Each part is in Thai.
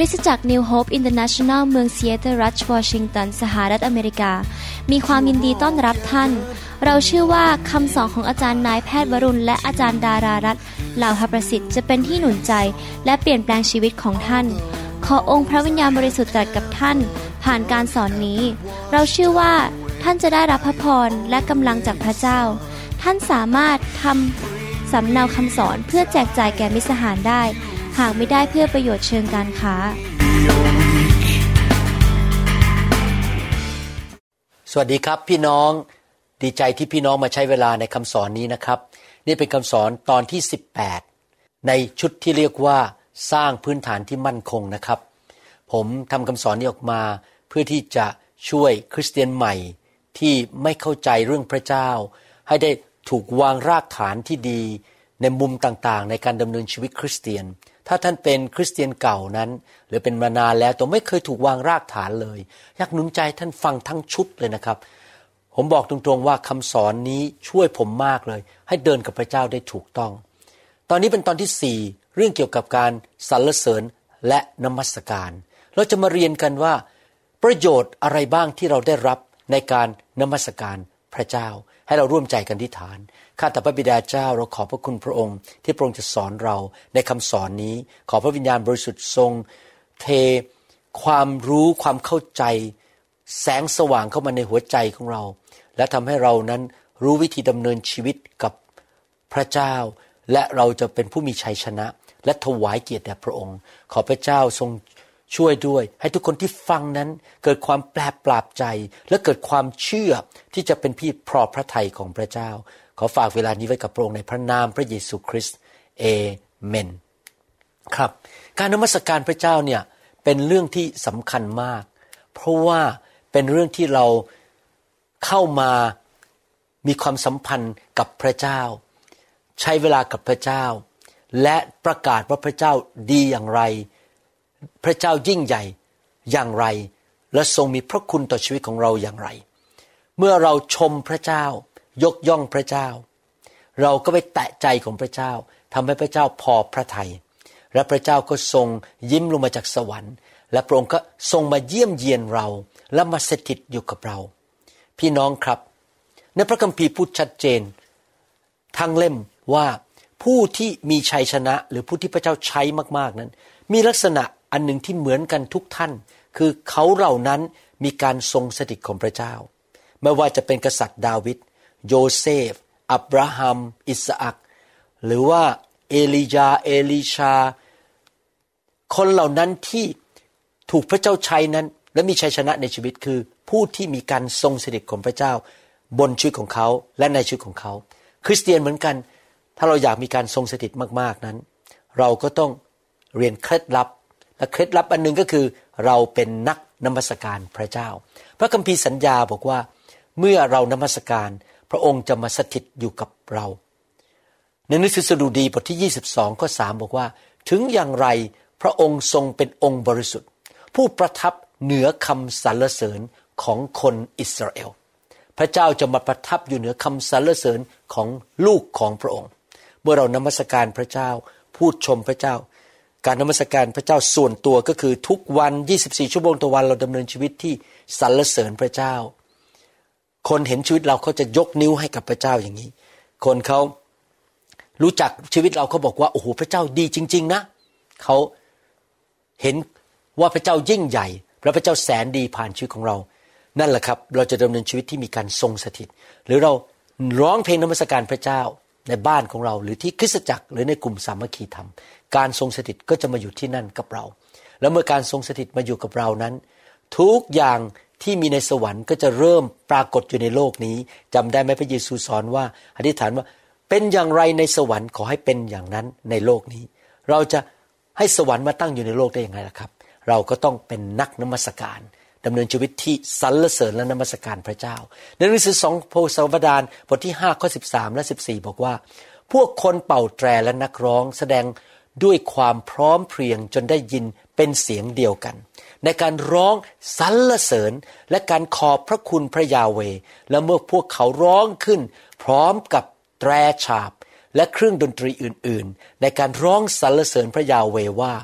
คริสตจักร New Hope International เมืองซีแอตเทิลรัฐวอชิงตันสหรัฐอเมริกา มีความยินดีต้อนรับท่าน เราเชื่อว่าคำสอนของอาจารย์นายแพทย์วรุณ และอาจารย์ดารารัตน์ เลาหประสิทธิ์จะเป็นที่หนุนใจ และเปลี่ยนแปลงชีวิตของท่าน ขอองค์พระวิญญาณบริสุทธิ์ตรัสกับท่าน ผ่านการสอนนี้ เราเชื่อว่าท่านจะได้รับพระพรและกำลังจากพระเจ้า ท่านสามารถทำสำเนาคำสอนเพื่อแจกจ่ายแก่มิตรสหายได้ หากไม่ได้เพื่อประโยชน์เชิงการค้า สวัสดีครับพี่น้องดีใจที่พี่น้องมาใช้เวลาในคำสอนนี้นะครับ นี่เป็นคำสอนตอนที่ 18 ในชุดที่เรียกว่าสร้างพื้นฐานที่มั่นคงนะครับ ผมทำคำสอนนี้ออกมาเพื่อที่จะช่วยคริสเตียนใหม่ที่ไม่เข้าใจเรื่องพระเจ้า ให้ได้ถูกวางรากฐานที่ดีในมุมต่างๆ ในการดำเนินชีวิตคริสเตียน ถ้าท่านเป็นคริสเตียนเก่านั้น หรือเป็นมานานแล้วแต่ไม่เคยถูกวางรากฐานเลย อยากหนุนใจท่านฟังทั้งชุดเลยนะครับ ผมบอกตรงๆว่าคำสอนนี้ช่วยผมมากเลย ให้เดินกับพระเจ้าได้ถูกต้อง ตอนนี้เป็นตอนที่สี่เรื่องเกี่ยวกับการสรรเสริญและนมัสการ เราจะมาเรียนกันว่า ประโยชน์อะไรบ้างที่เราได้รับในการนมัสการพระเจ้า ให้เราร่วมใจกันที่ฐาน ข้าแต่พระบิดาเจ้าเราขอบพระคุณพระองค์ ที่พระองค์จะสอนเราในคำสอนนี้ ขอพระวิญญาณบริสุทธิ์ทรง เทความรู้ความเข้าใจ แสงสว่างเข้ามาในหัวใจของเรา และทำให้เรานั้นรู้วิธีดำเนินชีวิตกับพระเจ้า และเราจะเป็นผู้มีชัยชนะ และถวายเกียรติแด่พระองค์ ขอพระเจ้าทรง ช่วยด้วย ให้ทุกคนที่ฟังนั้นเกิดความแปลปราบใจ และเกิดความเชื่อที่จะเป็นพี่พรอพระทัยของพระเจ้า ขอฝากเวลานี้ไว้กับพระองค์ในพระนามพระเยซูคริสต์เอเมนครับ การนมัสการพระเจ้าเนี่ยเป็นเรื่องที่สำคัญมาก เพราะว่าเป็นเรื่องที่เราเข้ามามีความสัมพันธ์กับพระเจ้า ใช้เวลากับพระเจ้า และประกาศว่าพระเจ้าดีอย่างไร พระเจ้ายิ่งใหญ่อย่างไร และทรงมีพระคุณต่อชีวิตของเราอย่างไร เมื่อเราชมพระเจ้ายกย่องพระเจ้า เราก็ไปแตะใจของพระเจ้าทำให้พระเจ้าพอพระทยัยและพระเจ้าก็ทรงยิ้มลงมาจากสวรรค์ และพระองค์ก็ทรงมาเยี่ยมเยียนเรา และมาสถิตอยู่กับเรา พี่น้องครับ ในพระคัมภีร์พูดชัดเจน ทั้งเล่มว่าผู้ที่มีชัยชนะ หรือผู้ที่พระเจ้าใช้มากๆนั้น มีลักษณะ อันหนึ่งที่เหมือนกันทุกท่าน คือเขาเหล่านั้นมีการทรงสถิตของพระเจ้า ไม่ว่าจะเป็นกษัตริย์ดาวิดโยเซฟ อับราฮัม อิสอักหรือว่าเอลียาเอลีชา คนเหล่านั้นที่ถูกพระเจ้าใช้นั้น และมีชัยชนะในชีวิตคือ ผู้ที่มีการทรงสถิตของพระเจ้า บนชีวิตของเขาและในชีวิตของเขา คริสเตียนเหมือนกัน ถ้าเราอยากมีการทรงสถิตมากๆนั้น เราก็ต้องเรียนเคล็ดลับ และเคล็ดลับอันหนึ่งก็คือ เราเป็นนักนมัสการพระเจ้า พระคัมภีร์สัญญาบอกว่า เมื่อเรานมัสการ พระองค์จะมาสถิตอยู่กับเรา ในหนังสือสดุดีบทที่ 22ข้อ3บอกว่า ถึงอย่างไรพระองค์ทรงเป็นองค์บริสุทธิ์ ผู้ประทับเหนือคำสรรเสริญของคนอิสราเอลพระเจ้าจะมาประทับอยู่เหนือคำสรรเสริญของลูกของพระองค์ เมื่อเรานมัสการพระเจ้า พูดชมพระเจ้า การนมัสการพระเจ้าส่วนตัวก็คือทุกวัน 24 ชั่วโมงต่อวันเราดำเนินชีวิตที่สรรเสริญพระเจ้า คนเห็นชีวิตเราเขาจะยกนิ้วให้กับพระเจ้าอย่างนี้ คนเขารู้จักชีวิตเราเขาบอกว่าโอ้โหพระเจ้าดีจริง ๆ นะเขาเห็นว่าพระเจ้ายิ่งใหญ่และพระเจ้าแสนดีผ่านชีวิตของเรา นั่นแหละครับ เราจะดำเนินชีวิตที่มีการทรงสถิต หรือเราร้องเพลงนมัสการพระเจ้าในบ้านของเรา หรือที่คริสตจักรหรือในกลุ่มสามัคคีธรรม การทรงสถิตก็จะมาอยู่ที่นั่นกับเรา แล้วเมื่อการทรงสถิตมาอยู่กับเรานั้น ทุกอย่างที่มีในสวรรค์ก็จะเริ่มปรากฏอยู่ในโลกนี้จำได้ไหมพระเยซูสอนว่าอธิษฐานว่าเป็นอย่างไรในสวรรค์ขอให้เป็นอย่างนั้นในโลกนี้ เราจะให้สวรรค์มาตั้งอยู่ในโลกได้อย่างไรล่ะครับ เราก็ต้องเป็นนักนมัสการดำเนินชีวิตที่สรรเสริญและนมัสการพระเจ้า ในหนังสือสองโพสวดานบทที่5ข้อ13 และ 14 บอกว่า พวกคนเป่าแตรและนักร้องแสดง ด้วยความพร้อมเพรียงจนได้ยินเป็นเสียงเดียวกัน ในการร้องสรรเสริญและการขอบพระคุณพระยาเว และเมื่อพวกเขาร้องขึ้น พร้อมกับแตรฉาบและเครื่องดนตรีอื่น ๆ ในการร้องสรรเสริญพระยาเวว่า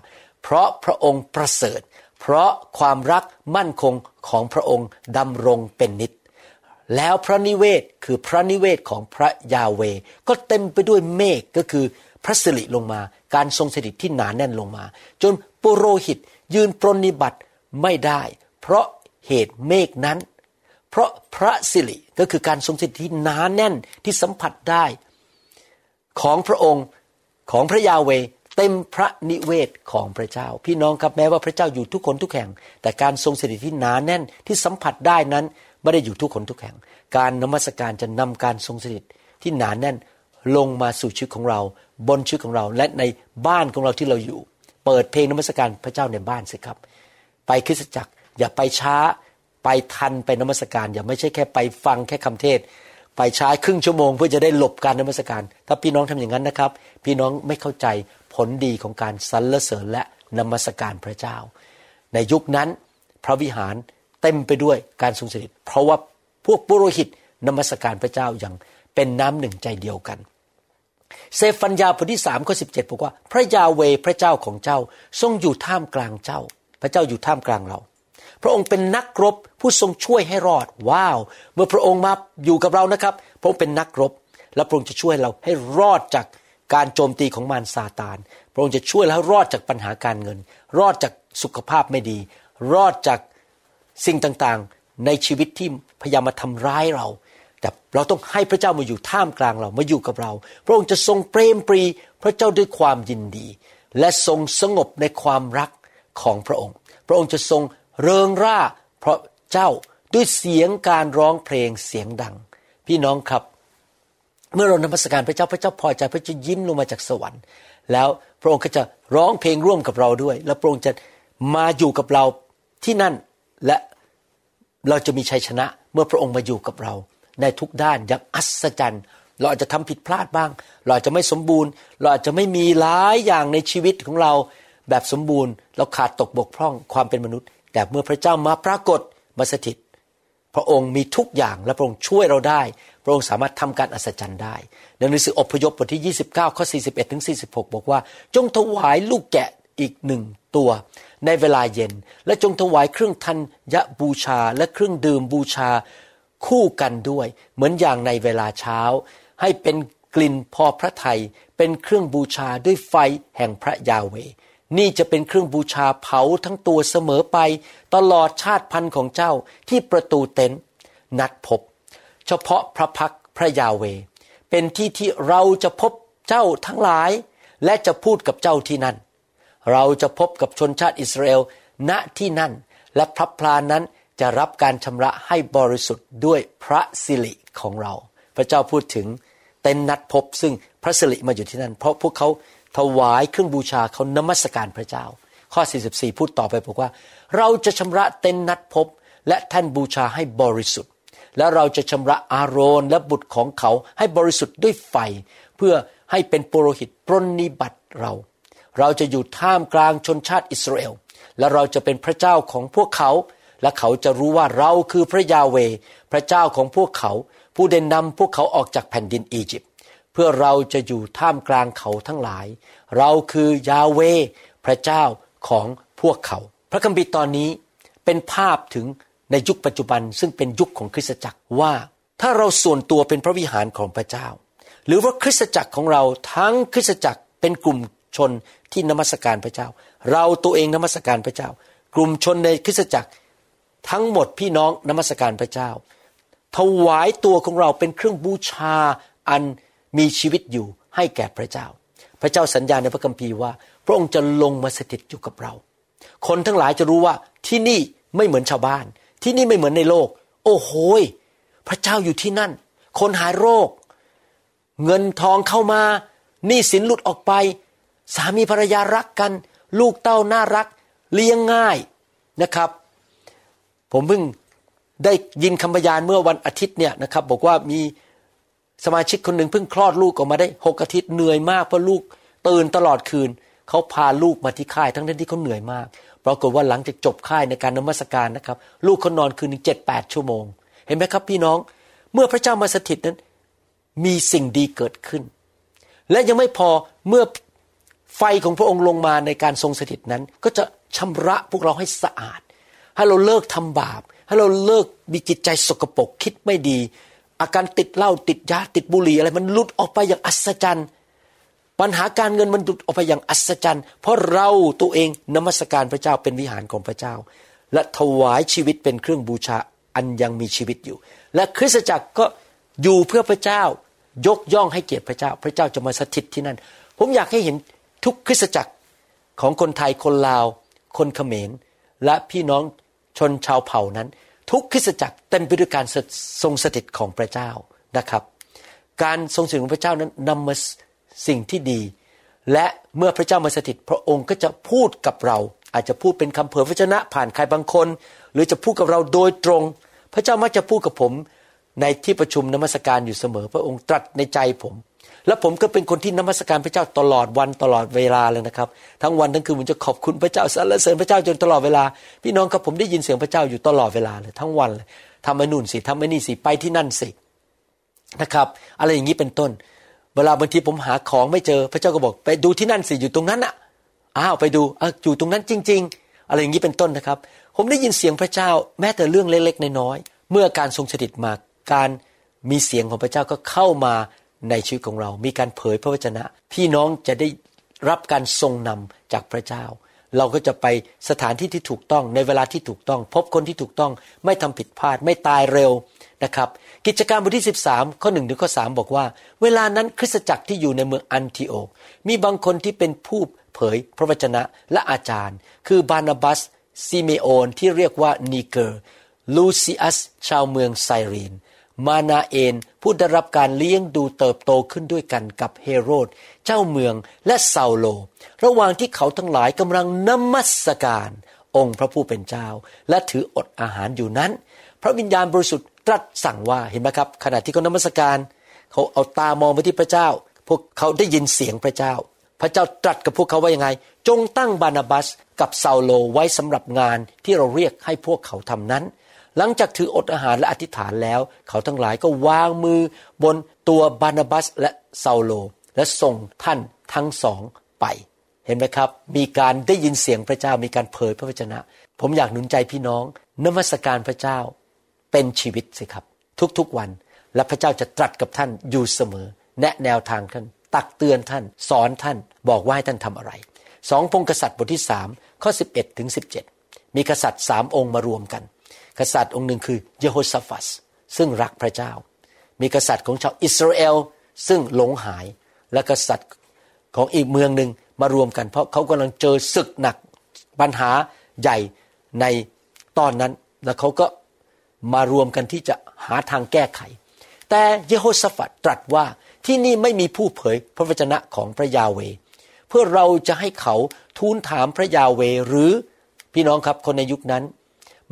เพราะพระองค์ประเสริฐ เพราะความรักมั่นคงของพระองค์ดำรงเป็นนิจแล้วพระนิเวศคือพระนิเวศของพระยาเว ก็เต็มไปด้วยเมฆก็คือพระสิริลงมา การทรงสถิตที่หนานแน่นลงมา จนปุโรหิตยืนปรนนิบัติไม่ได้ เพราะเหตุเมฆนั้น เพราะพระสิริก็คือการทรงสถิตที่หนานแน่นที่สัมผัสได้ ของพระองค์ของพระยาเวเต็มพระนิเวศของพระเจ้า พี่น้องครับแม้ว่าพระเจ้าอยู่ทุกคนทุกแห่ง แต่การทรงสถิตที่หนานแน่นที่สัมผัสได้นั้นไม่ได้อยู่ทุกคนทุกแห่ง การนมัสการจะนำการทรงสถิตที่หนานแน่นลงมาสู่ชีวิตของเรา บนชีวิตของเราและในบ้านของเราที่เราอยู่ เปิดเพลงนมัสการพระเจ้าในบ้านสิครับ ไปคริสตจักรอย่าไปช้าไปทันไปนมัสการ อย่าไม่ใช่แค่ไปฟังแค่คำเทศ ไปช้าครึ่งชั่วโมงเพื่อจะได้หลบการนมัสการ ถ้าพี่น้องทำอย่างนั้นนะครับ พี่น้องไม่เข้าใจผลดีของการสรรเสริญและนมัสการพระเจ้า ในยุคนั้นพระวิหารเต็มไปด้วยการทรงสถิตเพราะว่าพวกปุโรหิตนมัสการพระเจ้าอย่างเป็นน้ำหนึ่งใจเดียวกัน เซฟันยาบทที่สามข้อสิบเจ็ดบอกว่า พระยาเวพระเจ้าของเจ้าทรงอยู่ท่ามกลางเจ้า พระเจ้าอยู่ท่ามกลางเรา พระองค์เป็นนักรบผู้ทรงช่วยให้รอด ว้าว เมื่อพระองค์มาอยู่กับเรานะครับ พระองค์เป็นนักรบ และพระองค์จะช่วยเราให้รอดจากการโจมตีของมารซาตาน พระองค์จะช่วยเรารอดจากปัญหาการเงิน รอดจากสุขภาพไม่ดี รอดจากสิ่งต่างๆ ในชีวิตที่พยายามมาทำร้ายเรา แต่เราต้องให้พระเจ้ามาอยู่ท่ามกลางเรามาอยู่กับเรา พระองค์จะทรงเปรมปรีพระเจ้าด้วยความยินดี และทรงสงบในความรักของพระองค์ พระองค์จะทรงเริงร่าเพราะเจ้าด้วยเสียงการร้องเพลงเสียงดัง พี่น้องครับ เมื่อเรานมัสการพระเจ้าพระเจ้าพอใจพระเจ้ายิ้มลงมาจากสวรรค์ แล้วพระองค์ก็จะร้องเพลงร่วมกับเราด้วย แล้วพระองค์จะมาอยู่กับเราที่นั่นและเราจะมีชัยชนะเมื่อพระองค์มาอยู่กับเรา ในทุกด้านอย่างอัศจรรย์ เราอาจจะทำผิดพลาดบ้าง เราอาจจะไม่สมบูรณ์ เราอาจจะไม่มีหลายอย่างในชีวิตของเราแบบสมบูรณ์ เราขาดตกบกพร่องความเป็นมนุษย์ แต่เมื่อพระเจ้ามาปรากฏมาสถิต พระองค์มีทุกอย่างและพระองค์ช่วยเราได้ พระองค์สามารถทำการอัศจรรย์ได้ในหนังสืออพยพบทที่ 29ข้อ41ถึง46 บอกว่า จงถวายลูกแกะอีกหนึ่งตัวในเวลาเย็น และจงถวายเครื่องทันยะบูชาและเครื่องดื่มบูชา คู่กันด้วย เหมือนอย่างในเวลาเช้า ให้เป็นกลิ่นพอพระทัยเป็นเครื่องบูชาด้วยไฟแห่งพระยาเว นี่จะเป็นเครื่องบูชาเผาทั้งตัวเสมอไป ตลอดชาติพันธุ์ของเจ้าที่ประตูเต็นท์นัดพบ เฉพาะพระพักพระยาเว เป็นที่ที่เราจะพบเจ้าทั้งหลาย และจะพูดกับเจ้าที่นั่น เราจะพบกับชนชาติอิสราเอลณที่นั่น และพระพลานั้น จะรับการชำระให้บริสุทธิ์ด้วยพระสิริของเรา พระเจ้าพูดถึงเต็นนัดพบซึ่งพระสิริมาอยู่ที่นั่น เพราะพวกเขาถวายเครื่องบูชาเขานมัสการพระเจ้า ข้อ 44 พูดต่อไปบอกว่า เราจะชำระเต็นนัดพบ และท่านบูชาให้บริสุทธิ์ และเราจะชำระอาโรนและบุตรของเขาให้บริสุทธิ์ด้วยไฟ เพื่อให้เป็นปุโรหิตปรนนิบัติเรา เราจะอยู่ท่ามกลางชนชาติอิสราเอลและเราจะเป็นพระเจ้าของพวกเขา และเขาจะรู้ว่าเราคือพระยาเว พระเจ้าของพวกเขา ผู้เด่นนำพวกเขาออกจากแผ่นดินอียิปต์เพื่อเราจะอยู่ท่ามกลางเขาทั้งหลาย เราคือยาเว พระเจ้าของพวกเขา พระคัมภีร์ตอนนี้เป็นภาพถึงในยุคปัจจุบันซึ่งเป็นยุคของคริสตจักรว่า ถ้าเราส่วนตัวเป็นพระวิหารของพระเจ้า หรือว่าคริสตจักรของเราทั้งคริสตจักรเป็นกลุ่มชนที่นมัสการพระเจ้า เราตัวเองนมัสการพระเจ้า กลุ่มชนในคริสตจักร ทั้งหมดพี่น้องนมัสการพระเจ้า ถวายตัวของเราเป็นเครื่องบูชาอันมีชีวิตอยู่ให้แก่พระเจ้า พระเจ้าสัญญาในพระคัมภีร์ว่า พระองค์จะลงมาสถิตอยู่กับเรา คนทั้งหลายจะรู้ว่าที่นี่ไม่เหมือนชาวบ้าน ที่นี่ไม่เหมือนในโลก โอ้โหพระเจ้าอยู่ที่นั่น คนหายโรค เงินทองเข้ามาหนี้สินหลุดออกไป สามีภรรยารักกัน ลูกเต้าน่ารัก เลี้ยงง่ายนะครับ ผมเพิ่งได้ยินคำพยานเมื่อวันอาทิตย์เนี่ยนะครับ บอกว่ามีสมาชิกคนหนึ่งเพิ่งคลอดลูกออกมาได้หกอาทิตย์เหนื่อยมากเพราะลูกตื่นตลอดคืนเขาพาลูกมาที่ค่ายทั้งที่เขาเหนื่อยมากปรากฏว่าหลังจากจบค่ายในการนมัสการนะครับ ลูกเขานอนคืนหนึ่งเจ็ดแปดชั่วโมง เห็นไหมครับพี่น้องเมื่อพระเจ้ามาสถิตนั้น มีสิ่งดีเกิดขึ้น และยังไม่พอเมื่อไฟของพระองค์ลงมาในการทรงสถิตนั้น ก็จะชำระพวกเราให้สะอาด ให้เราเลิกทำบาป ให้เราเลิกมีจิตใจสกปรกคิดไม่ดี อาการติดเหล้าติดยาติดบุหรี่อะไรมันลุดออกไปอย่างอัศจรรย์ ปัญหาการเงินมันหลุดออกไปอย่างอัศจรรย์ เพราะเราตัวเองนมัสการพระเจ้าเป็นวิหารของพระเจ้า และถวายชีวิตเป็นเครื่องบูชาอันยังมีชีวิตอยู่ และคริสตจักรก็อยู่เพื่อพระเจ้ายกย่องให้เกียรติพระเจ้า พระเจ้าจะมาสถิตที่นั่น ผมอยากให้เห็นทุกคริสตจักรของคนไทยคนลาว คนเขมร และพี่น้อง ชนชาวเผ่านั้น ทุกคริสตจักรเต็มไปด้วยการทรงสถิตของพระเจ้านะครับ การทรงสถิตของพระเจ้านั้นนำมาสิ่งที่ดี และเมื่อพระเจ้ามาสถิต พระองค์ก็จะพูดกับเรา อาจจะพูดเป็นคำเผยพระชนะผ่านใครบางคน หรือจะพูดกับเราโดยตรง พระเจ้ามักจะพูดกับผม ในที่ประชุมนมัสการอยู่เสมอ พระองค์ตรัสในใจผม และผมก็เป็นคนที่นมัสการพระเจ้าตลอดวันตลอดเวลาเลยนะครับ ทั้งวันทั้งคืนผมจะขอบคุณพระเจ้าสรรเสริญพระเจ้าจนตลอดเวลา พี่น้องครับผมได้ยินเสียงพระเจ้าอยู่ตลอดเวลาเลยทั้งวันเลยทำไอ้นู่นสิทำไอ้นี่สิไปที่นั่นสินะครับอะไรอย่างนี้เป็นต้น เวลาบางทีผมหาของไม่เจอพระเจ้าก็บอก ไปดูที่นั่นสิอยู่ตรงนั้นอะอ้าวไปดูอยู่ตรงนั้นจริง ๆ อะไรอย่างนี้เป็นต้นนะครับ ผมได้ยินเสียงพระเจ้าแม้แต่เรื่องเล็กๆน้อยๆเมื่อการทรงสถิตมาการมีเสียงของพระเจ้าก็เข้ามา ในชีวิตของเรา มีการเผยพระวจนะ พี่น้องจะได้รับการทรงนำจากพระเจ้า เราก็จะไปสถานที่ที่ถูกต้องในเวลาที่ถูกต้อง พบคนที่ถูกต้องไม่ทำผิดพลาดไม่ตายเร็วนะครับ กิจการบทที่ 13 ข้อ1ถึงข้อ3บอกว่า เวลานั้นคริสตจักรที่อยู่ในเมืองอันทิโอกมีบางคนที่เป็นผู้เผยพระวจนะและอาจารย์ คือบานาบัสซิเมโอนที่เรียกว่านีเกอร์ลูซิอัสชาวเมืองไซรีน มานาเอนผู้ได้รับการเลี้ยงดูเติบโตขึ้นด้วยกันกับเฮโรด เจ้าเมืองและเซาโล ระหว่างที่เขาทั้งหลายกำลังนมัสการ องค์พระผู้เป็นเจ้า และถืออดอาหารอยู่นั้น พระวิญญาณบริสุทธิ์ตรัสสั่งว่าเห็นไหมครับ ขณะที่เขานมัสการ เขาเอาตามองไปที่พระเจ้า พวกเขาได้ยินเสียงพระเจ้า พระเจ้าตรัสกับพวกเขาว่ายังไง จงตั้งบานาบัสกับซาโลไว้สำหรับงานที่เราเรียกให้พวกเขาทำนั้น หลังจากถืออดอาหารและอธิษฐานแล้ว เขาทั้งหลายก็วางมือบนตัวบานาบัสและเซาโล และส่งท่านทั้งสองไป เห็นไหมครับ มีการได้ยินเสียงพระเจ้ามีการเผยพระวจนะ ผมอยากหนุนใจพี่น้องนมัสการพระเจ้าเป็นชีวิตสิครับ ทุกๆวันและพระเจ้าจะตรัสกับท่านอยู่เสมอ แนะแนวทางท่าน ตักเตือนท่าน สอนท่านบอกว่าให้ท่านทำอะไรสองพงกษัตริย์บทที่สามข้อสิบเอ็ดถึงสิบเจ็ดมีกษัตริย์สามองค์มารวมกัน กษัตริย์องค์หนึ่งคือเยโฮสฟัสซึ่งรักพระเจ้า มีกษัตริย์ของชาวอิสราเอลซึ่งหลงหาย และกษัตริย์ของอีกเมืองหนึ่งมารวมกัน เพราะเขากำลังเจอศึกหนักปัญหาใหญ่ในตอนนั้น แล้วเขาก็มารวมกันที่จะหาทางแก้ไข แต่เยโฮสฟัดตรัสว่าที่นี่ไม่มีผู้เผยพระวจนะของพระยาเว เพื่อเราจะให้เขาทูลถามพระยาเวหรือพี่น้องครับคนในยุคนั้น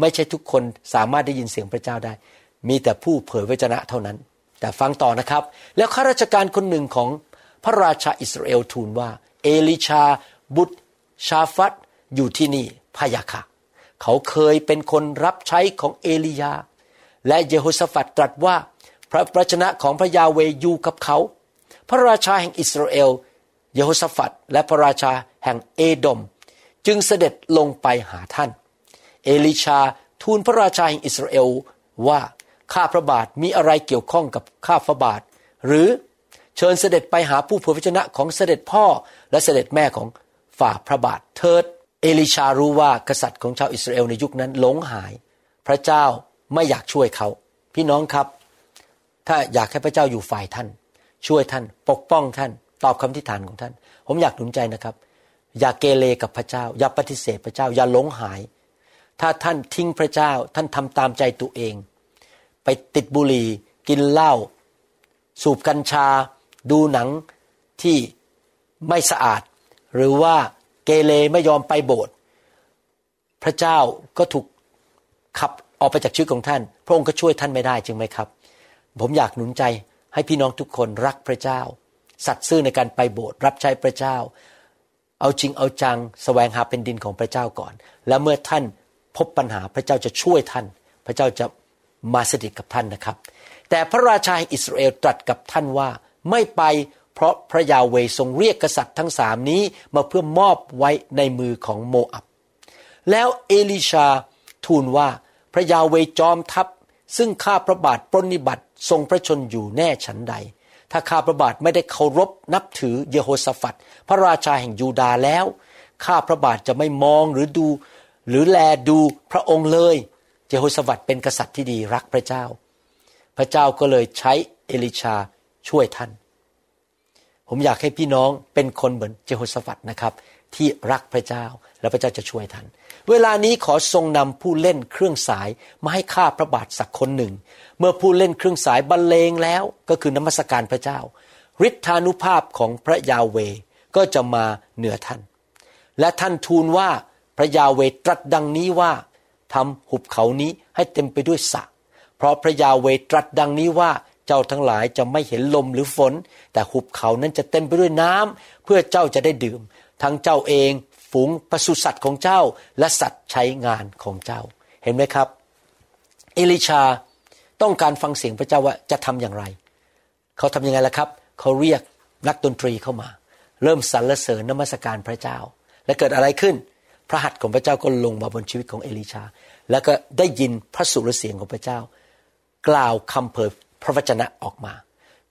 ไม่ใช่ทุกคนสามารถได้ยินเสียงพระเจ้าได้ มีแต่ผู้เผยพระวจนะเท่านั้น แต่ฟังต่อนะครับ แล้วข้าราชการคนหนึ่งของพระราชาอิสราเอลทูลว่า เอลิชา บุตร ชาฟัตอยู่ที่นี่พยาค่ะ เขาเคยเป็นคนรับใช้ของเอลียา และเยโฮสฟัดตรัสว่า พระประชนะของพระยาเวอยู่กับเขา พระราชาแห่งอิสราเอลเยโฮสฟัดและพระราชาแห่งเอดม จึงเสด็จลงไปหาท่าน เอลิชาทูลพระราชาแห่งอิสราเอลว่าข้าพระบาทมีอะไรเกี่ยวข้องกับข้าพระบาท หรือเชิญเสด็จไปหาผู้เผยพระชนะของเสด็จพ่อและเสด็จแม่ของฝ่าพระบาทเถิดเอลิชารู้ว่ากษัตริย์ของชาวอิสราเอลในยุคนั้นหลงหาย พระเจ้าไม่อยากช่วยเขา พี่น้องครับ ถ้าอยากให้พระเจ้าอยู่ฝ่ายท่าน ช่วยท่านปกป้องท่าน ตอบคำทิฏฐานของท่าน ผมอยากหนุนใจนะครับ อย่าเกเรกับพระเจ้า อย่าปฏิเสธพระเจ้า อย่าหลงหาย ถ้าท่านทิ้งพระเจ้าท่านทำตามใจตัวเอง ไปติดบุหรี่กินเหล้าสูบกัญชา ดูหนังที่ไม่สะอาด หรือว่าเกเรไม่ยอมไปโบสถ์พระเจ้าก็ถูกขับออกไปจากชีวิตของท่าน พระองค์ก็ช่วยท่านไม่ได้จริงไหมครับ ผมอยากหนุนใจให้พี่น้องทุกคนรักพระเจ้า สัตย์ซื่อในการไปโบสถ์รับใช้พระเจ้า เอาจริงเอาจังสแสวงหาเป็นดินของพระเจ้าก่อน แล้วเมื่อท่าน พบปัญหาพระเจ้าจะช่วยท่าน พระเจ้าจะมาสถิตกับท่านนะครับ แต่พระราชาอิสราเอลตรัสกับท่านว่าไม่ไปเพราะพระยาเวทรงเรียกกษัตริย์ทั้งสามนี้มาเพื่อมอบไว้ในมือของโมอับ แล้วเอลิชาทูลว่าพระยาเวจอมทัพ ซึ่งข้าพระบาทปรนิบัติทรงพระชนอยู่แน่ฉันใด ถ้าข้าพระบาทไม่ได้เคารพนับถือเยโฮสฟัดพระราชาแห่งยูดาแล้ว ข้าพระบาทจะไม่มองหรือดู หรือแลดูพระองค์เลยเยโฮสฟัดเป็นกษัตริย์ที่ดีรักพระเจ้า พระเจ้าก็เลยใช้เอลิชาช่วยท่าน ผมอยากให้พี่น้องเป็นคนเหมือนเยโฮสฟัดนะครับ ที่รักพระเจ้าและพระเจ้าจะช่วยท่าน เวลานี้ขอทรงนำผู้เล่นเครื่องสายมาให้ข้าพระบาทสักคนหนึ่ง เมื่อผู้เล่นเครื่องสายบรรเลงแล้วก็คือนมัสการพระเจ้าฤทธานุภาพของพระยาเวก็จะมาเหนือท่าน และท่านทูลว่า พระยาเวตรัสดังนี้ว่าทำหุบเขานี้ให้เต็มไปด้วยสระเพราะพระยาเวตรัสดังนี้ว่าเจ้าทั้งหลายจะไม่เห็นลมหรือฝน แต่หุบเขานั้นจะเต็มไปด้วยน้ำเพื่อเจ้าจะได้ดื่ม ทั้งเจ้าเอง ฝูงปศุสัตว์ของเจ้า และสัตว์ใช้งานของเจ้า เห็นไหมครับ เอลิชาต้องการฟังเสียงพระเจ้าว่าจะทำอย่างไร เขาทำยังไงล่ะครับ เขาเรียกนักดนตรีเข้ามา เริ่มสรรเสริญนมัสการพระเจ้า และเกิดอะไรขึ้น พระหัตถ์ของพระเจ้าก็ลงมาบนชีวิตของเอลิชา แล้วก็ได้ยินพระสุรเสียงของพระเจ้า กล่าวคำเผยพระวจนะออกมา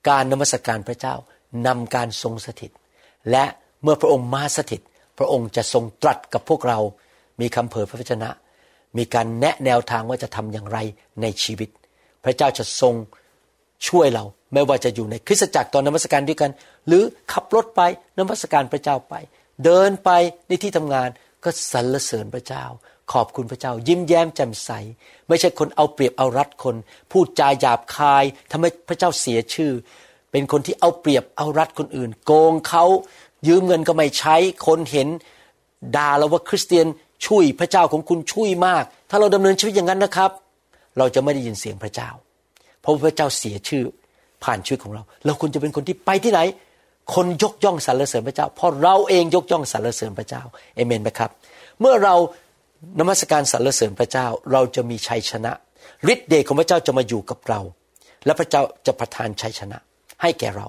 การนมัสการพระเจ้านำการทรงสถิต และเมื่อพระองค์มาสถิต พระองค์จะทรงตรัสกับพวกเรา มีคำเผยพระวจนะ มีการแนะแนวทางว่าจะทำอย่างไรในชีวิต พระเจ้าจะทรงช่วยเราไม่ว่าจะอยู่ในคริสตจักรตอนนมัสการด้วยกัน หรือขับรถไปนมัสการพระเจ้าไป เดินไปในที่ทำงาน ก็สรรเสริญพระเจ้า ขอบคุณพระเจ้า ยิ้มแย้มแจ่มใส ไม่ใช่คนเอาเปรียบเอารัดคน พูดจาหยาบคายทำให้พระเจ้าเสียชื่อ เป็นคนที่เอาเปรียบเอารัดคนอื่น โกงเขายืมเงินก็ไม่ใช้คนเห็นด่าเราว่าคริสเตียนช่วยพระเจ้าของคุณช่วยมาก ถ้าเราดำเนินชีวิตอย่างนั้นนะครับ เราจะไม่ได้ยินเสียงพระเจ้า เพราะพระเจ้าเสียชื่อผ่านชีวิตของเรา เราควรจะเป็นคนที่ไปที่ไหน คนยกย่องสรรเสริญพระเจ้า เพราะเราเองยกย่องสรรเสริญพระเจ้าเอเมนไหมครับ เมื่อเรานมัสการสรรเสริญพระเจ้า เราจะมีชัยชนะฤทธิ์เดชของพระเจ้าจะมาอยู่กับเรา และพระเจ้าจะประทานชัยชนะ ให้แก่เรา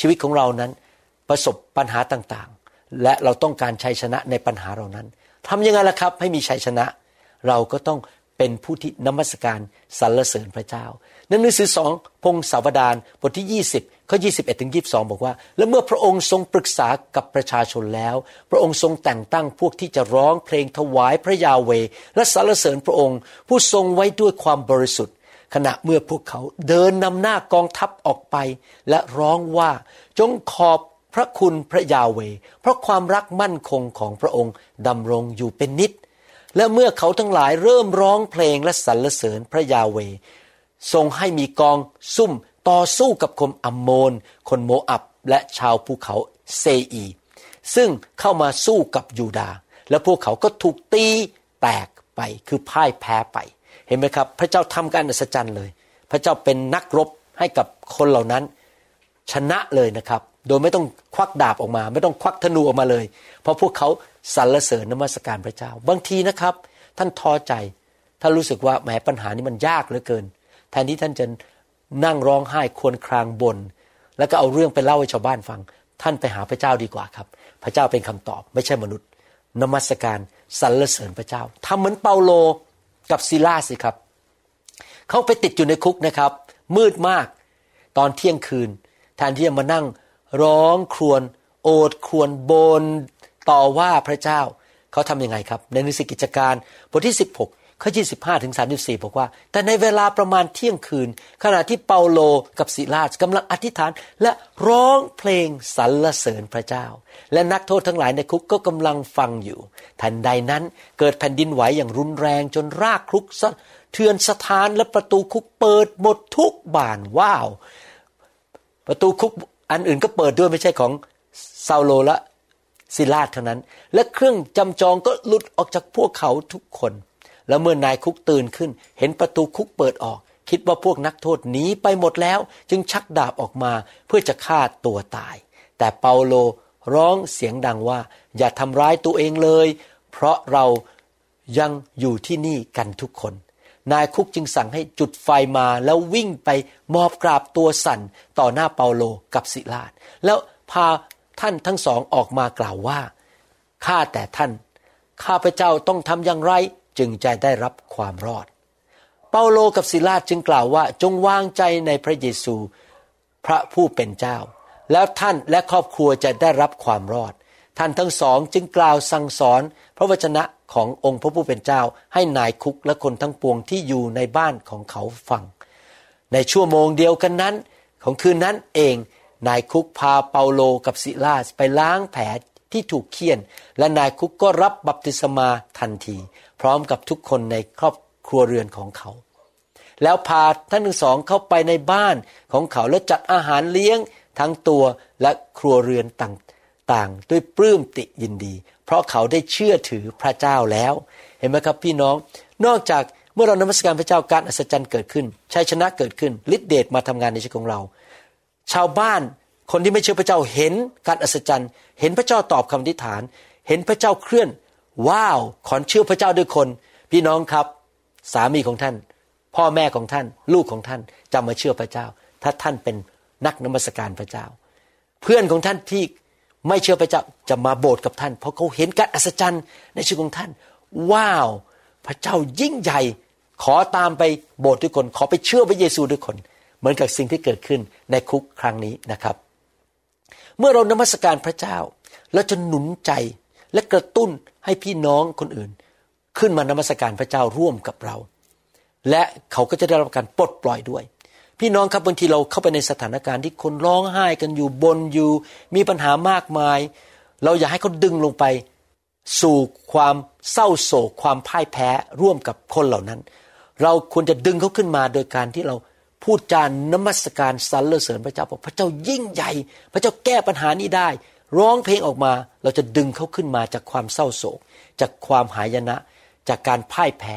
ชีวิตของเรานั้นประสบปัญหาต่างๆ และเราต้องการชัยชนะในปัญหาเหล่านั้นทำยังไงล่ะครับ ให้มีชัยชนะ เราก็ต้องเป็นผู้ที่นมัสการสรรเสริญพระเจ้าในหนังสือสองพงศาวดารบทที่ 20 ข้อ 21 ถึง 22 บอกว่า และเมื่อพระองค์ทรงปรึกษากับประชาชนแล้ว พระองค์ทรงแต่งตั้งพวกที่จะร้องเพลงถวายพระยาเว และสรรเสริญพระองค์ ผู้ทรงไว้ด้วยความบริสุทธิ์ ขณะเมื่อพวกเขาเดินนำหน้ากองทัพออกไป และร้องว่าจงขอบพระคุณพระยาเว เพราะความรักมั่นคงของพระองค์ดำรงอยู่เป็นนิจและเมื่อเขาทั้งหลายเริ่มร้องเพลงและสรรเสริญพระยาเว ทรงให้มีกองซุ่ม ต่อสู้กับคนอัมโมน คนโมอับและชาวภูเขาเซอี ซึ่งเข้ามาสู้กับยูดา และพวกเขาก็ถูกตีแตกไปคือพ่ายแพ้ไป เห็นไหมครับ พระเจ้าทำการอัศจรรย์เลย พระเจ้าเป็นนักรบให้กับคนเหล่านั้น ชนะเลยนะครับ โดยไม่ต้องควักดาบออกมา ไม่ต้องควักธนูออกมาเลย เพราะพวกเขาสรรเสริญนมัสการพระเจ้า บางทีนะครับ ท่านท้อใจถ้านรู้สึกว่าแหมปัญหานี้มันยากเหลือเกินแทนที่ท่านจะ นั่งร้องไห้ครวญครางบน แล้วก็เอาเรื่องไปเล่าให้ชาวบ้านฟัง ท่านไปหาพระเจ้าดีกว่าครับ พระเจ้าเป็นคำตอบ ไม่ใช่มนุษย์ นมัสการสรรเสริญพระเจ้าทำเหมือนเปาโลกับซิลาสิครับ เขาไปติดอยู่ในคุกนะครับ มืดมากตอนเที่ยงคืน แทนที่จะมานั่งร้องครวญโอดครวญบนต่อว่าพระเจ้า เขาทำยังไงครับ ในหนังสือกิจการบทที่16 ข้อ 25 ถึง 34 บอกว่า แต่ในเวลาประมาณเที่ยงคืน ขณะที่เปาโลกับศิลาสกำลังอธิษฐาน และร้องเพลงสรรเสริญพระเจ้า และนักโทษทั้งหลายในคุกก็กำลังฟังอยู่ ทันใดนั้นเกิดแผ่นดินไหวอย่างรุนแรงจนรากคลุกสะเทือนสถานและประตูคุกเปิดหมดทุกบานว้าว ประตูคุกอันอื่นก็เปิดด้วยไม่ใช่ของซาโลและซิลาสเท่านั้น และเครื่องจำจองก็หลุดออกจากพวกเขาทุกคน แล้วเมื่อนายคุกตื่นขึ้น เห็นประตูคุกเปิดออก คิดว่าพวกนักโทษหนีไปหมดแล้ว จึงชักดาบออกมาเพื่อจะฆ่าตัวตาย แต่เปาโลร้องเสียงดังว่า อย่าทำร้ายตัวเองเลย เพราะเรายังอยู่ที่นี่กันทุกคน นายคุกจึงสั่งให้จุดไฟมาแล้ววิ่งไปมอบกราบตัวสั่นต่อหน้าเปาโลกับศิลาดแล้วพาท่านทั้งสองออกมากล่าวว่าข้าแต่ท่าน ข้าพเจ้าต้องทำอย่างไร จึงจะได้รับความรอด เปาโลกับศิลาจึงกล่าวว่าจงวางใจในพระเยซูพระผู้เป็นเจ้า แล้วท่านและครอบครัวจะได้รับความรอด ท่านทั้งสองจึงกล่าวสั่งสอน พระวจนะขององค์พระผู้เป็นเจ้า ให้นายคุกและคนทั้งปวงที่อยู่ในบ้านของเขาฟัง ในชั่วโมงเดียวกันนั้น ของคืนนั้นเองนายคุกพาเปาโลกับศิลาสไปล้างแผลที่ถูกเคี่ยน และนายคุกก็รับบัพติศมาทันที พร้อมกับทุกคนในครอบครัวเรือนของเขา แล้วพาท่านทั้งสองเข้าไปในบ้านของเขาและจัดอาหารเลี้ยงทั้งตัวและครัวเรือนต่างๆ ด้วยปลื้มติยินดี เพราะเขาได้เชื่อถือพระเจ้าแล้ว เห็นไหมครับพี่น้อง นอกจากเมื่อเรานมัสการพระเจ้าการอัศจรรย์เกิดขึ้นชัยชนะเกิดขึ้นฤทธิเดชมาทำงานในชีวิตของเรา ชาวบ้านคนที่ไม่เชื่อพระเจ้าเห็นการอัศจรรย์ เห็นพระเจ้าตอบคำอธิษฐาน เห็นพระเจ้าเคลื่อน ว้าว ขอเชื่อพระเจ้าด้วยคน พี่น้องครับ สามีของท่าน พ่อแม่ของท่าน ลูกของท่านจะมาเชื่อพระเจ้า ถ้าท่านเป็นนักนมัสการพระเจ้า เพื่อนของท่านที่ไม่เชื่อพระเจ้าจะมาโบสถ์กับท่าน เพราะเขาเห็นการอัศจรรย์ในชีวิตของท่าน ว้าว พระเจ้ายิ่งใหญ่ขอตามไปโบสถ์ด้วยคน ขอไปเชื่อพระเยซูด้วยคน เหมือนกับสิ่งที่เกิดขึ้นในคุกครั้งนี้นะครับ เมื่อเรานมัสการพระเจ้าเราจะหนุนใจและกระตุ้น ให้พี่น้องคนอื่น ขึ้นมานมัสการพระเจ้าร่วมกับเรา และเขาก็จะได้รับการปลดปล่อยด้วย พี่น้องครับบางทีเราเข้าไปในสถานการณ์ที่คนร้องไห้กันอยู่บนอยู่ มีปัญหามากมาย เราอยากให้เขาดึงลงไป สู่ความเศร้าโศกความพ่ายแพ้ร่วมกับคนเหล่านั้น เราควรจะดึงเขาขึ้นมาโดยการที่เราพูดจานนมัสการสรรเสริญพระเจ้าบอกพระเจ้ายิ่งใหญ่ พระเจ้าแก้ปัญหานี้ได้ ร้องเพลงออกมา เราจะดึงเขาขึ้นมาจากความเศร้าโศก จากความหายนะ จากการพ่ายแพ้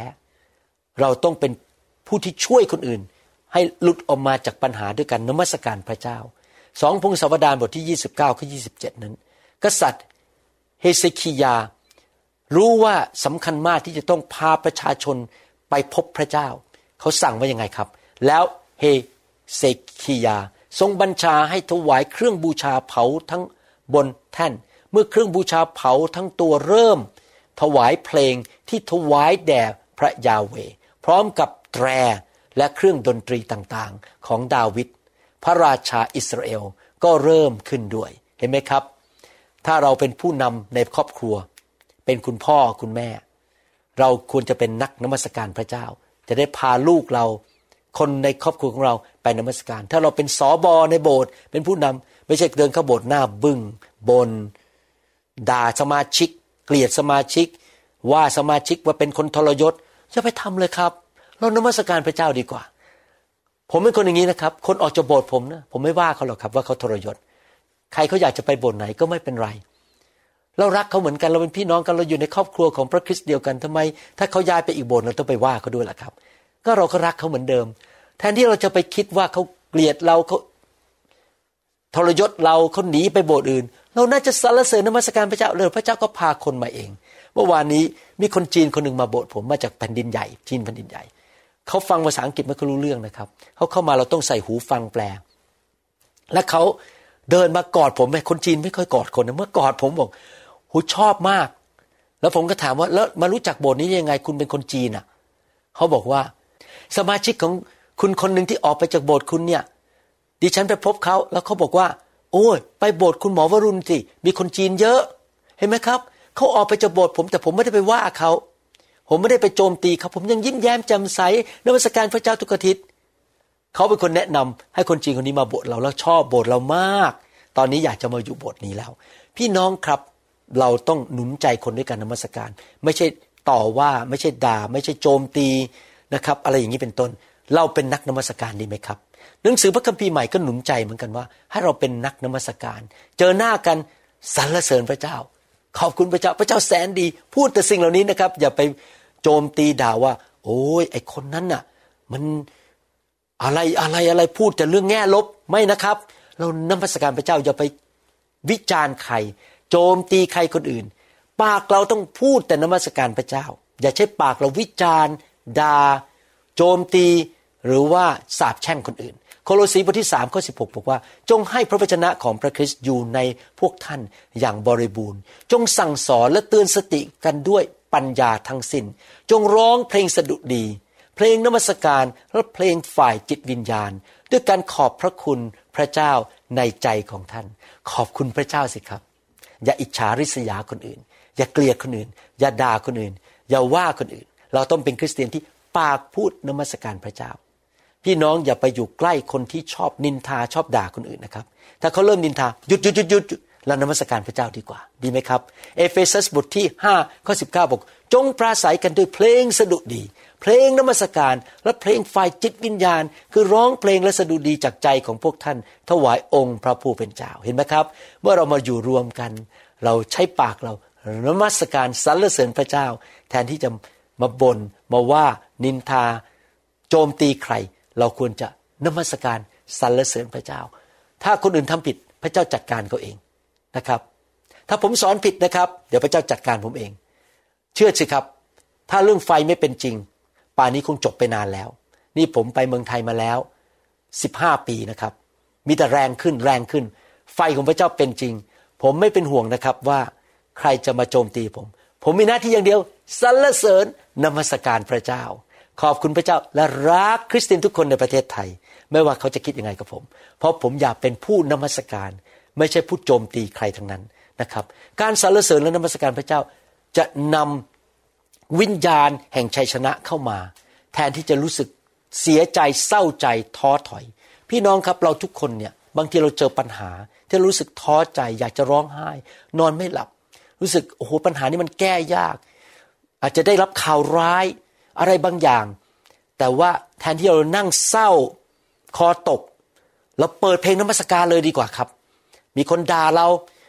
เราต้องเป็นผู้ที่ช่วยคนอื่น ให้หลุดออกมาจากปัญหาด้วยการนมัสการพระเจ้าสองพงศาวดารบทที่ 29ข้อ27 นั้น กษัตริย์เฮเซคียา รู้ว่าสำคัญมากที่จะต้องพาประชาชนไปพบพระเจ้า เขาสั่งว่ายังไงครับ แล้วเฮเซคียา ทรงบัญชาให้ถวายเครื่องบูชาเผาทั้ง บนแท่น เมื่อเครื่องบูชาเผาทั้งตัวเริ่ม ถวายเพลงที่ถวายแด่พระยาเว พร้อมกับแตรและเครื่องดนตรีต่างๆ ของดาวิดพระราชาอิสราเอลก็เริ่มขึ้นด้วย เห็นไหมครับ ถ้าเราเป็นผู้นำในครอบครัว เป็นคุณพ่อคุณแม่ เราควรจะเป็นนักนมัสการพระเจ้า จะได้พาลูกเรา คนในครอบครัวของเราไปนมัสการ ถ้าเราเป็นสอบอในโบสถ์เป็นผู้นำ ไม่ใช่เดินเข้าโบสถ์หน้าบึง้งบน ด่าสมาชิก เกลียดสมาชิก ว่าสมาชิกว่าเป็นคนทรยศอย่าไปทำเลยครับ เรานมัสการพระเจ้าดีกว่า ผมเป็นคนอย่างนี้นะครับ คนออกจากโบสถ์ผมนะผมไม่ว่าเขาหรอกครับว่าเขาทรยศ ใครเขาอยากจะไปโบสถ์ไหนก็ไม่เป็นไร เรารักเขาเหมือนกันเราเป็นพี่น้องกันเราอยู่ในครอบครัวของพระคริสต์เดียวกันทำไม ถ้าเขาย้ายไปอีกโบสถ์เราต้องไปว่าเขาด้วยล่ะครับ ก็เราก็รักเขาเหมือนเดิม แทนที่เราจะไปคิดว่าเขาเกลียดเราเขา ทรยศเราเขาหนีไปโบสถ์อื่น เราน่าจะสรรเสริญนมัสการพระเจ้าเลยพระเจ้าก็พาคนมาเอง เมื่อวานนี้มีคนจีนคนหนึ่งมาโบสถ์ผมมาจากแผ่นดินใหญ่จีนแผ่นดินใหญ่เขาฟังภาษาอังกฤษไม่ค่อยรู้เรื่องนะครับเขาเข้ามาเราต้องใส่หูฟังแปล และเขาเดินมากอดผมคนจีนไม่ค่อยกอดคนเมื่อกอดผมบอกหูชอบมาก แล้วผมก็ถามว่าแล้วมารู้จักโบสถ์นี้ยังไง คุณเป็นคนจีนอะเขาบอกว่า สมาชิกของคุณคนหนึ่งที่ออกไปจากโบสถ์คุณเนี่ย ดิฉันไปพบเขาแล้วเขาบอกว่า โอ้ย ไปโบสถ์คุณหมอวรุณสิมีคนจีนเยอะ เห็นไหมครับเขาออกไปจากโบสถ์ผมแต่ผมไม่ได้ไปว่าเขาผมไม่ได้ไปโจมตีเขาผมยังยิ้มแย้มแจ่มใสนมัสการพระเจ้าทุกอาทิตย์เขาเป็นคนแนะนำให้คนจีนคนนี้มาโบสถ์เราแล้วชอบโบสถ์เรามาก ตอนนี้อยากจะมาอยู่โบสถ์นี้แล้ว พี่น้องครับเราต้องหนุนใจคนด้วยการนมัสการ ไม่ใช่ต่อว่าไม่ใช่ด่า ไม่ใช่โจมตีนะครับ อะไรอย่างนี้เป็นต้น เราเป็นนักนมัสการดีไหมครับ หนังสือพระคัมภีร์ใหม่ก็หนุนใจเหมือนกันว่า ให้เราเป็นนักนมัสการ เจอหน้ากันสรรเสริญพระเจ้า ขอบคุณพระเจ้าพระเจ้าแสนดี พูดแต่สิ่งเหล่านี้นะครับ อย่าไปโจมตีด่าว่า โอ้ยไอคนนั้นน่ะ มันอะไรอะไรอะไรพูดแต่เรื่องแง่ลบไม่นะครับ เรานมัสการพระเจ้าอย่าไปวิจารณ์ใคร โจมตีใครคนอื่น ปากเราต้องพูดแต่นมัสการพระเจ้า อย่าใช้ปากเราวิจารณ์ด่าโจมตี หรือว่าสาบแช่งคนอื่น โคโลสีบทที่3ข้อ16บอกว่า จงให้พระวจนะของพระคริสต์อยู่ในพวกท่านอย่างบริบูรณ์ จงสั่งสอนและเตือนสติกันด้วยปัญญาทั้งสิน้น จงร้องเพลงสดุดี เพลงนมัสการและเพลงฝ่ายจิตวิญญาณ ด้วยการขอบพระคุณพระเจ้าในใจของท่าน ขอบคุณพระเจ้าสิครับ อย่าอิจฉาริษยาคนอื่น อย่าเกลียดคนอื่น อย่าด่าคนอื่น อย่าว่าคนอื่น เราต้องเป็นคริสเตียนที่ปากพูดนมัสการพระเจ้า พี่น้องอย่าไปอยู่ใกล้คนที่ชอบนินทาชอบด่าคนอื่นนะครับ ถ้าเขาเริ่มนินทาหยุดหยุดหยุดหยุดเรานมัสการพระเจ้าดีกว่า ดีไหมครับ เอเฟซัสบทที่5ข้อ19 บอก จงปราศัยกันด้วยเพลงสดุดี เพลงนมัสการและเพลงฝ่ายจิตวิญญาณ คือร้องเพลงและสดุดีจากใจของพวกท่าน ถวายองค์พระผู้เป็นเจ้าเห็นไหมครับ เมื่อเรามาอยู่รวมกัน เราใช้ปากเรานมัสการสรรเสริญพระเจ้า แทนที่จะมาบน่นมาว่านินทา โจมตีใคร เราควรจะนมัสการสรรเสริญพระเจ้า ถ้าคนอื่นทำผิดพระเจ้าจัดการเขาเองนะครับ ถ้าผมสอนผิดนะครับ เดี๋ยวพระเจ้าจัดการผมเอง เชื่อสิครับ ถ้าเรื่องไฟไม่เป็นจริง ป่านนี้คงจบไปนานแล้ว นี่ผมไปเมืองไทยมาแล้วสิบห้าปีนะครับ มีแต่แรงขึ้นแรงขึ้น ไฟของพระเจ้าเป็นจริง ผมไม่เป็นห่วงนะครับว่าใครจะมาโจมตีผม ผมมีหน้าที่อย่างเดียวสรรเสริญนมัสการพระเจ้า ขอบคุณพระเจ้าและรักคริสเตียนทุกคนในประเทศไทย ไม่ว่าเขาจะคิดยังไงกับผม เพราะผมอยากเป็นผู้นมัสการ ไม่ใช่ผู้โจมตีใครทั้งนั้นนะครับ การสรรเสริญและนมัสการพระเจ้า จะนำวิญญาณแห่งชัยชนะเข้ามา แทนที่จะรู้สึกเสียใจเศร้าใจท้อถอย พี่น้องครับเราทุกคนเนี่ยบางทีเราเจอปัญหา ที่รู้สึกท้อใจอยากจะร้องไห้ นอนไม่หลับ รู้สึกโอ้โหปัญหานี้มันแก้ยาก อาจจะได้รับข่าวร้าย อะไรบางอย่าง แต่ว่าแทนที่เรานั่งเศร้าคอตก เราเปิดเพลงนมัสการเลยดีกว่าครับ มีคนด่าเรา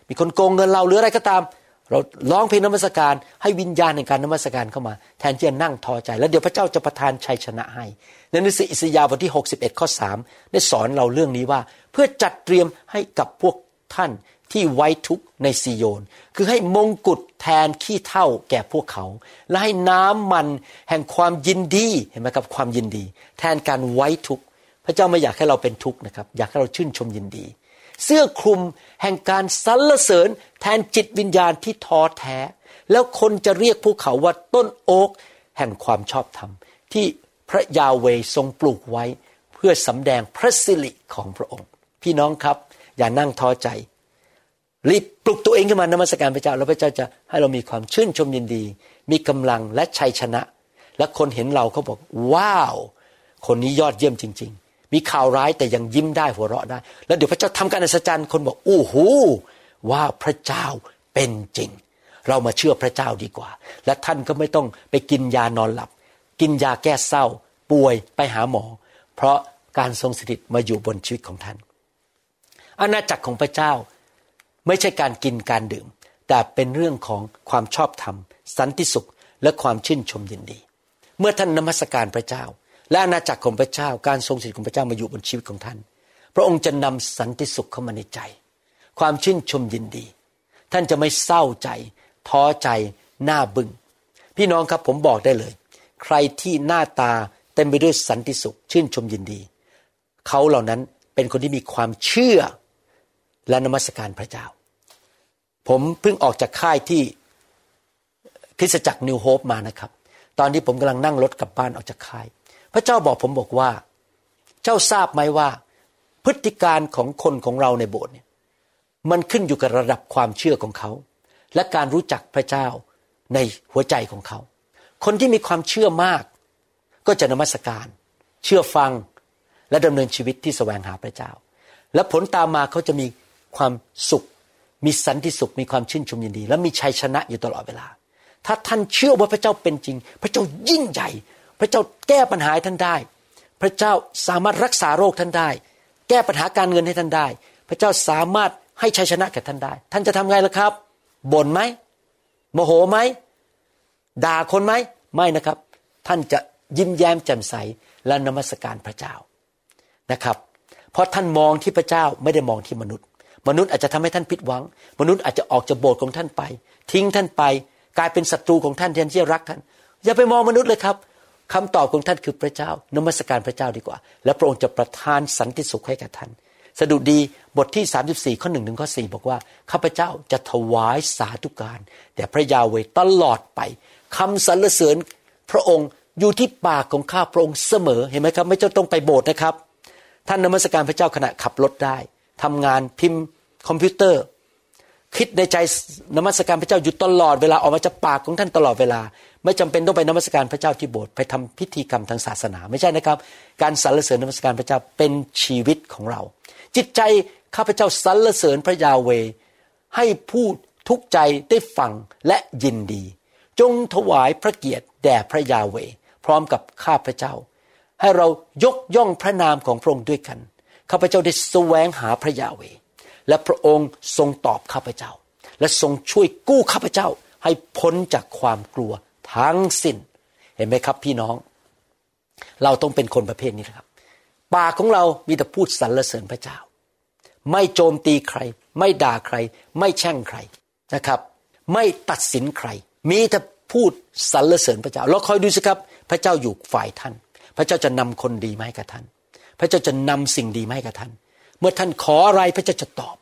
มีคนโกงเงินเราหรืออะไรก็ตาม เราร้องเพลงนมัสการ ให้วิญญาณในการนมัสการเข้ามา แทนที่จะนั่งท้อใจ แล้วเดี๋ยวพระเจ้าจะประทานชัยชนะให้ในหนังสืออิสยาห์บทที่ 61ข้อ3ได้สอนเราเรื่องนี้ว่า เพื่อจัดเตรียมให้กับพวกท่าน ที่ไว้ทุกในซีโยน คือให้มงกุฎแทนขี้เท่าแก่พวกเขา และให้น้ำมันแห่งความยินดีเห็นไหมครับความยินดี แทนการไว้ทุกข์พระเจ้าไม่อยากให้เราเป็นทุกข์นะครับ อยากให้เราชื่นชมยินดี เสื้อคลุมแห่งการสรรเสริญ แทนจิตวิญญาณที่ท้อแท้ แล้วคนจะเรียกภูเขาว่าต้นโอ๊กแห่งความชอบธรรม ที่พระยาเวทรงปลูกไว้ เพื่อสำแดงพระสิริของพระองค์ พี่น้องครับ อย่านั่งท้อใจ รีบปลุกตัวเองขึ้นมานมัสการพระเจ้า แล้วพระเจ้าจะให้เรามีความชื่นชมยินดี มีกำลังและชัยชนะ และคนเห็นเราเขาบอก ว้าว คนนี้ยอดเยี่ยมจริง ๆ มีข่าวร้ายแต่ยังยิ้มได้หัวเราะได้ แล้วเดี๋ยวพระเจ้าทำการอัศจรรย์คนบอกอู้หูว่าพระเจ้าเป็นจริง เรามาเชื่อพระเจ้าดีกว่า และท่านก็ไม่ต้องไปกินยานอนหลับ กินยาแก้เศร้า ป่วยไปหาหมอ เพราะการทรงสถิตมาอยู่บนชีวิตของท่านอาณาจักรของพระเจ้า ไม่ใช่การกินการดื่ม แต่เป็นเรื่องของความชอบธรรม สันติสุขและความชื่นชมยินดี เมื่อท่านนมัสการพระเจ้า และอาณาจักรของพระเจ้า การทรงสิทธิของพระเจ้ามาอยู่บนชีวิตของท่าน พระองค์จะนำสันติสุขเข้ามาในใจ ความชื่นชมยินดี ท่านจะไม่เศร้าใจ ท้อใจหน้าบึง้งพี่น้องครับผมบอกได้เลย ใครที่หน้าตาเต็มไปด้วยสันติสุข ชื่นชมยินดี เขาเหล่านั้นเป็นคนที่มีความเชื่อ และนมัสการพระเจ้า ผมเพิ่งออกจากค่ายที่คริสตจักรนิวโฮปมานะครับ ตอนที่ผมกำลังนั่งรถกลับบ้านออกจากค่าย พระเจ้าบอกผมบอกว่า เจ้าทราบไหมว่า พฤติการของคนของเราในโบสถ์เนี่ยมันขึ้นอยู่กับระดับความเชื่อของเขา และการรู้จักพระเจ้าในหัวใจของเขา คนที่มีความเชื่อมาก ก็จะนมัสการ เชื่อฟังและดำเนินชีวิตที่แสวงหาพระเจ้า และผลตามมาเขาจะมี ความสุข มีสันติสุขมีความชื่นชมยินดี และมีชัยชนะอยู่ตลอดเวลา ถ้าท่านเชื่อว่าพระเจ้าเป็นจริง พระเจ้ายิ่งใหญ่ พระเจ้าแก้ปัญหาท่านได้ พระเจ้าสามารถรักษาโรคท่านได้ แก้ปัญหาการเงินให้ท่านได้ พระเจ้าสามารถให้ชัยชนะแก่ท่านได้ ท่านจะทำไงล่ะครับบ่นไหมโมโหไหมด่าคนไหมไม่นะครับ ท่านจะยิ้มแย้มแจ่มใสและนมัสการพระเจ้านะครับ เพราะท่านมองที่พระเจ้าไม่ได้มองที่มนุษย์ มนุษย์อาจจะทำให้ท่านผิดหวัง มนุษย์อาจจะออกจากโบสถ์ของท่านไป ทิ้งท่านไป กลายเป็นศัตรูของท่านแทนที่จะรักท่าน อย่าไปมองมนุษย์เลยครับคำตอบของท่านคือพระเจ้านมัสการพระเจ้าดีกว่า และพระองค์จะประทานสันติสุขให้กับท่าน สดุดีบทที่ 34 ข้อ1ถึงข้อ4บอกว่าข้าพเจ้าจะถวายสาธุการแด่พระยาเวตลอดไปคำสรรเสริญพระองค์อยู่ที่ปากของข้าพระองค์เสมอเห็นไหมครับ ไม่ต้องไปโบสถ์นะครับ ท่านนมัสการพระเจ้าขณะขับรถได้ ทำงานพิมพ์คอมพิวเตอร์ คิดในใจนมัสการพระเจ้าอยู่ตลอดเวลาออกมาจากปากของท่านตลอดเวลา ไม่จำเป็นต้องไปนมัสการพระเจ้าที่โบสถ์ไปทำพิธีกรรมทางศาสนา ไม่ใช่นะครับ การสรรเสริญนมัสการพระเจ้าเป็นชีวิตของเรา จิตใจข้าพเจ้าสรรเสริญพระยาเว ให้ผู้ทุกใจได้ฟังและยินดี จงถวายพระเกียรติแด่พระยาเว พร้อมกับข้าพเจ้า ให้เรายกย่องพระนามของพระองค์ด้วยกัน ข้าพเจ้าได้แสวงหาพระยาเวและพระองค์ทรงตอบข้าพเจ้า และทรงช่วยกู้ข้าพเจ้าให้พ้นจากความกลัวทั้งสิ้น เห็นไหมครับพี่น้อง เราต้องเป็นคนประเภทนี้นะครับ ปากของเรามีแต่พูดสรรเสริญพระเจ้า ไม่โจมตีใคร ไม่ด่าใคร ไม่แช่งใครนะครับ ไม่ตัดสินใคร มีแต่พูดสรรเสริญพระเจ้าเราคอยดูสิครับ พระเจ้าอยู่ฝ่ายท่าน พระเจ้าจะนำคนดีมาให้กับท่าน พระเจ้าจะนำสิ่งดีมาให้กับท่าน เมื่อท่านขออะไรพระเจ้าจะตอบ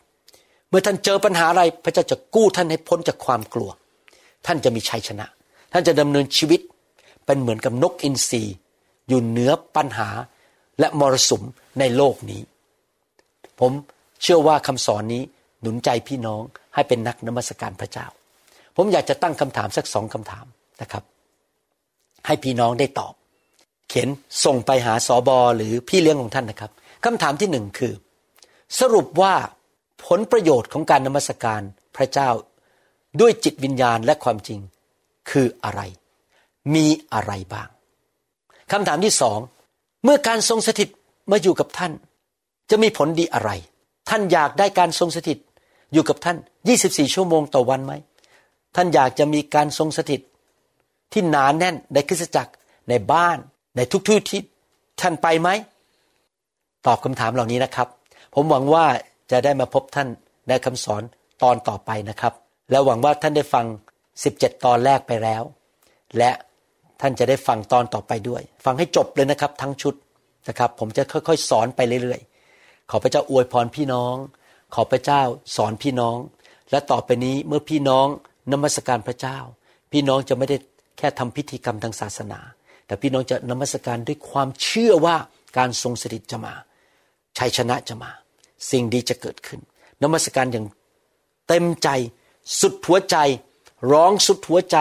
เมื่อท่านเจอปัญหาอะไรพระเจ้าจะกู้ท่านให้พ้นจากความกลัว ท่านจะมีชัยชนะ ท่านจะดำเนินชีวิตเป็นเหมือนกับนกอินทรีอยู่เหนือปัญหาและมรสุมในโลกนี้ ผมเชื่อว่าคำสอนนี้หนุนใจพี่น้องให้เป็นนักนมัสการพระเจ้า ผมอยากจะตั้งคำถามสักสองคำถามนะครับ ให้พี่น้องได้ตอบ เขียนส่งไปหาสอบอหรือพี่เลี้ยงของท่านนะครับคำถามที่หนึ่งคือ สรุปว่าผลประโยชน์ของการนมัสการพระเจ้า ด้วยจิตวิญญาณและความจริงคืออะไร มีอะไรบ้างคำถามที่สองเมื่อการทรงสถิตมาอยู่กับท่าน จะมีผลดีอะไร ท่านอยากได้การทรงสถิตอยู่กับท่าน 24 ชั่วโมงต่อวันไหม ท่านอยากจะมีการทรงสถิตที่หนานแน่นในคริสตจักรในบ้าน ในทุกที่ที่ท่านไปไหม ตอบคำถามเหล่านี้นะครับ ผมหวังว่าจะได้มาพบท่านในคำสอนตอนต่อไปนะครับ และหวังว่าท่านได้ฟัง 17 ตอนแรกไปแล้ว และท่านจะได้ฟังตอนต่อไปด้วย ฟังให้จบเลยนะครับ ทั้งชุดนะครับ ผมจะค่อยๆ สอนไปเรื่อยๆ ขอพระเจ้าอวยพรพี่น้อง ขอพระเจ้าสอนพี่น้อง และต่อไปนี้เมื่อพี่น้องนมัสการพระเจ้า พี่น้องจะไม่ได้แค่ทำพิธีกรรมทางศาสนา แต่พี่น้องจะนมัสการด้วยความเชื่อว่าการทรงสถิตจะมาชัยชนะจะมา สิ่งดีจะเกิดขึ้น นมัสการอย่างเต็มใจ สุดหัวใจ ร้องสุดหัวใจ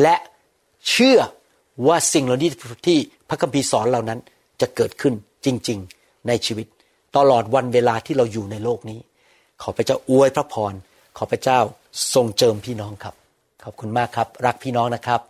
และเชื่อว่าสิ่งเหล่านี้ที่พระคัมภีร์สอนเหล่านั้นจะเกิดขึ้นจริง ๆ ในชีวิต ตลอดวันเวลาที่เราอยู่ในโลกนี้ ขอพระเจ้าอวยพระพร ขอพระเจ้าทรงเจิมพี่น้องครับ ขอบคุณมากครับ รักพี่น้องนะครับ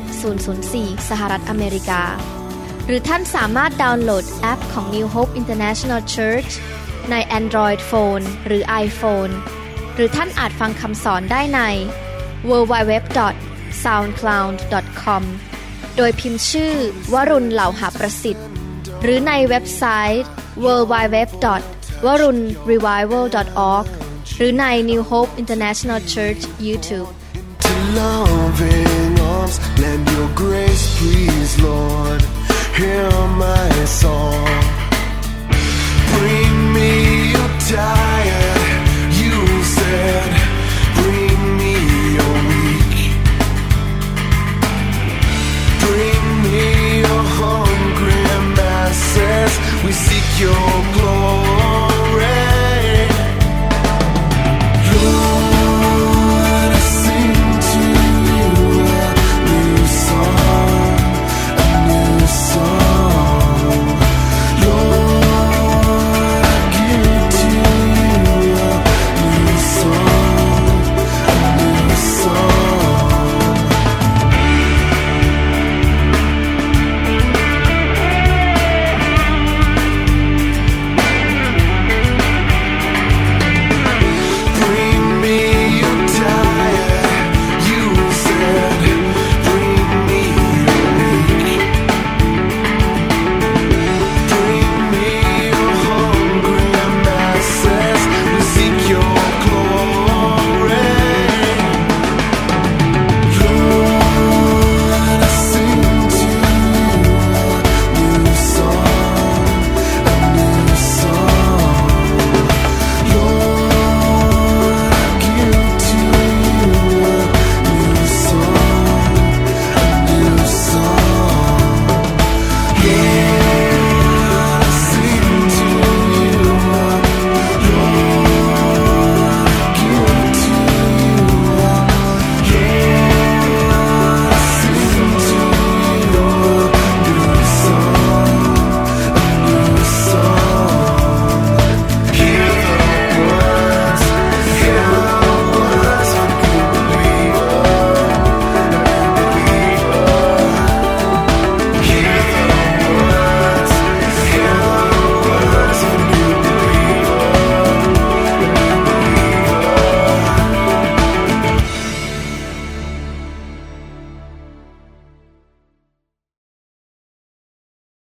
98004 สหรัฐอเมริกา หรือท่านสามารถดาวน์โหลดแอปของ New Hope International Church ใน Android Phone หรือ iPhone หรือท่านอาจฟังคำสอนได้ใน www.soundcloud.com โดยพิมพ์ชื่อ วรุณเหล่าหาประสิทธิ์ หรือในเว็บไซต์ www.warunrevival.org หรือใน New Hope International Church YouTube loving arms. Lend your grace, please, Lord.